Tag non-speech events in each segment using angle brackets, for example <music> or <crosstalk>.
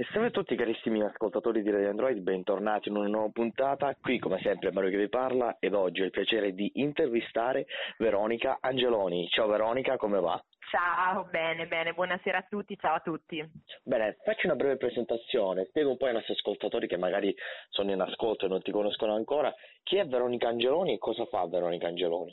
E salve a tutti carissimi ascoltatori di Radio Android, bentornati in una nuova puntata. Qui come sempre Mario che vi parla ed oggi ho il piacere di intervistare Veronica Angeloni. Ciao Veronica, come va? Ciao, bene, bene, buonasera a tutti, ciao a tutti. Bene, faccio una breve presentazione, spiego un po' ai nostri ascoltatori che magari sono in ascolto e non ti conoscono ancora, chi è Veronica Angeloni e cosa fa Veronica Angeloni?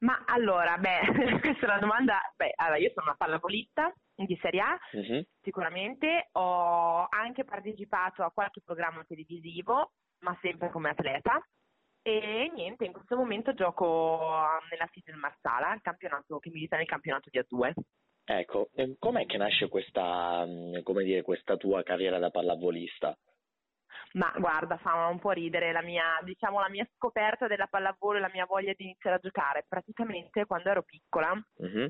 Ma allora, beh, <laughs> questa è una domanda, beh, allora io sono una pallavolista di Serie A, Mhm. sicuramente, ho anche partecipato a qualche programma televisivo, ma sempre come atleta. E niente, in questo momento gioco nella City del Marsala, il campionato che milita nel campionato di A2. Ecco, com'è che nasce questa, come dire, questa tua carriera da pallavolista? Ma guarda, fa un po' ridere la mia, diciamo, la mia scoperta della pallavolo e la mia voglia di iniziare a giocare. Praticamente quando ero piccola,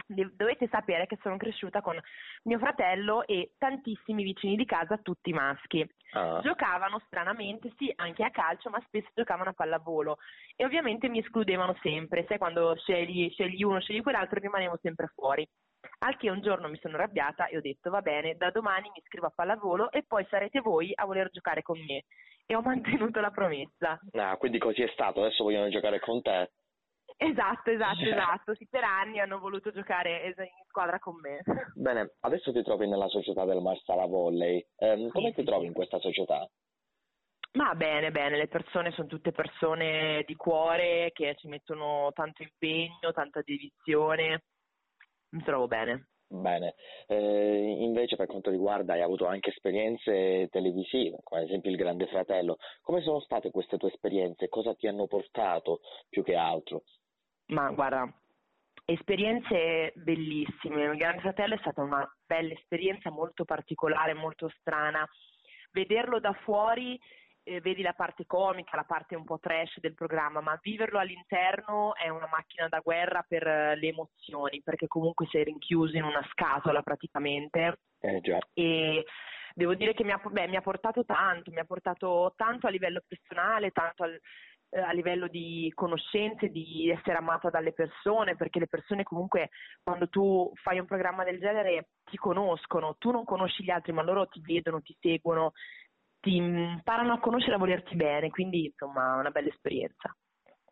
de- dovete sapere che sono cresciuta con mio fratello e tantissimi vicini di casa, tutti maschi. Ah, Giocavano stranamente, sì, anche a calcio, ma spesso giocavano a pallavolo. E ovviamente mi escludevano sempre, sai quando scegli, scegli uno, scegli quell'altro, rimanevo sempre fuori. Al che un giorno mi sono arrabbiata e ho detto va bene, da domani mi iscrivo a pallavolo e poi sarete voi a voler giocare con me. E ho <laughs> mantenuto la promessa. ah, quindi così è stato, adesso vogliono giocare con te? Esatto, esatto, <laughs> esatto. Sì, per anni hanno voluto giocare in squadra con me. <laughs> Bene, adesso ti trovi nella società del Marsala Volley. Ehm, come Sì, ti sì, trovi in questa società? Ma bene, bene, le persone sono tutte persone di cuore che ci mettono tanto impegno, tanta dedizione. Mi trovo bene. Bene, Eh, invece per quanto riguarda, hai avuto anche esperienze televisive, come ad esempio il Grande Fratello. Come sono state queste tue esperienze? Cosa ti hanno portato più che altro? Ma guarda, esperienze bellissime. Il Grande Fratello è stata una bella esperienza molto particolare, molto strana. Vederlo da fuori, eh, vedi la parte comica, la parte un po' trash del programma, ma viverlo all'interno è una macchina da guerra per eh, le emozioni, perché comunque sei rinchiuso in una scatola praticamente. Eh già, e devo dire che mi ha, beh, mi ha portato tanto, mi ha portato tanto a livello personale, tanto al- eh, a livello di conoscenze, di essere amata dalle persone, perché le persone comunque quando tu fai un programma del genere ti conoscono, tu non conosci gli altri, ma loro ti vedono, ti seguono, ti imparano a conoscere e a volerti bene, quindi insomma una bella esperienza.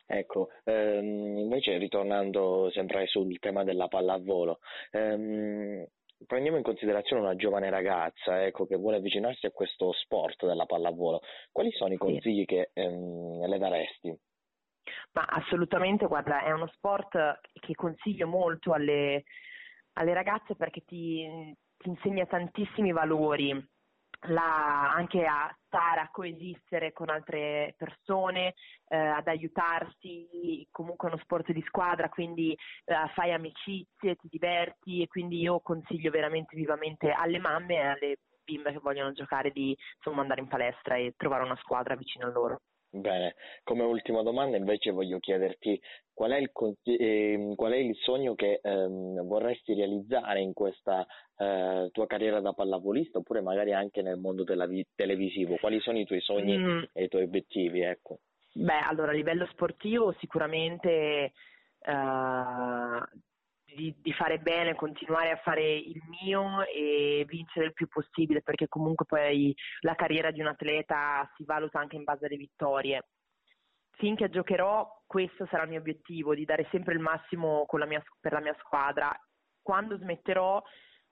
ecco, ehm, invece ritornando sempre sul tema della pallavolo, ehm, prendiamo in considerazione una giovane ragazza, ecco, che vuole avvicinarsi a questo sport della pallavolo. Quali sono i consigli che ehm, le daresti? Ma assolutamente, guarda, è uno sport che consiglio molto alle, alle ragazze perché ti, ti insegna tantissimi valori, la- anche a stare, a coesistere con altre persone, eh, ad aiutarsi, comunque è uno sport di squadra, quindi eh, fai amicizie, ti diverti e quindi io consiglio veramente vivamente alle mamme e alle bimbe che vogliono giocare di insomma andare in palestra e trovare una squadra vicino a loro. Bene, come ultima domanda invece voglio chiederti qual è il, ehm, qual è il sogno che ehm, vorresti realizzare in questa eh, tua carriera da pallavolista oppure magari anche nel mondo della vi- televisivo? Quali sono i tuoi sogni Mm. e i tuoi obiettivi? Ecco. Beh, allora a livello sportivo sicuramente eh, di, di fare bene, continuare a fare il mio e vincere il più possibile, perché comunque poi la carriera di un atleta si valuta anche in base alle vittorie. Finché giocherò, questo sarà il mio obiettivo, di dare sempre il massimo con la mia- per la mia squadra. Quando smetterò,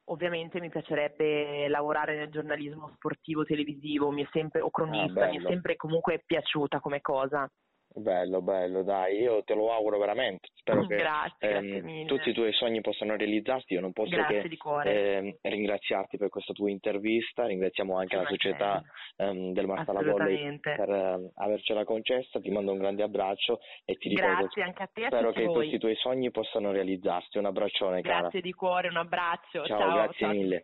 ovviamente mi piacerebbe lavorare nel giornalismo sportivo televisivo, mi è sempre, o cronista, mi è sempre comunque piaciuta come cosa. Bello, bello, dai, io te lo auguro veramente. Spero che Grazie, ehm, grazie mille. tutti i tuoi sogni possano realizzarsi. Io non posso Grazie che ehm, ringraziarti per questa tua intervista. Ringraziamo anche la Ci società ehm, del Marsala Volley per ehm, avercela concessa. Ti mando un grande abbraccio e ti ricordo Grazie anche a te a spero che voi. tutti i tuoi sogni possano realizzarsi. Un abbraccione, cara. Grazie di cuore, un abbraccio. Ciao, ciao, grazie ciao mille.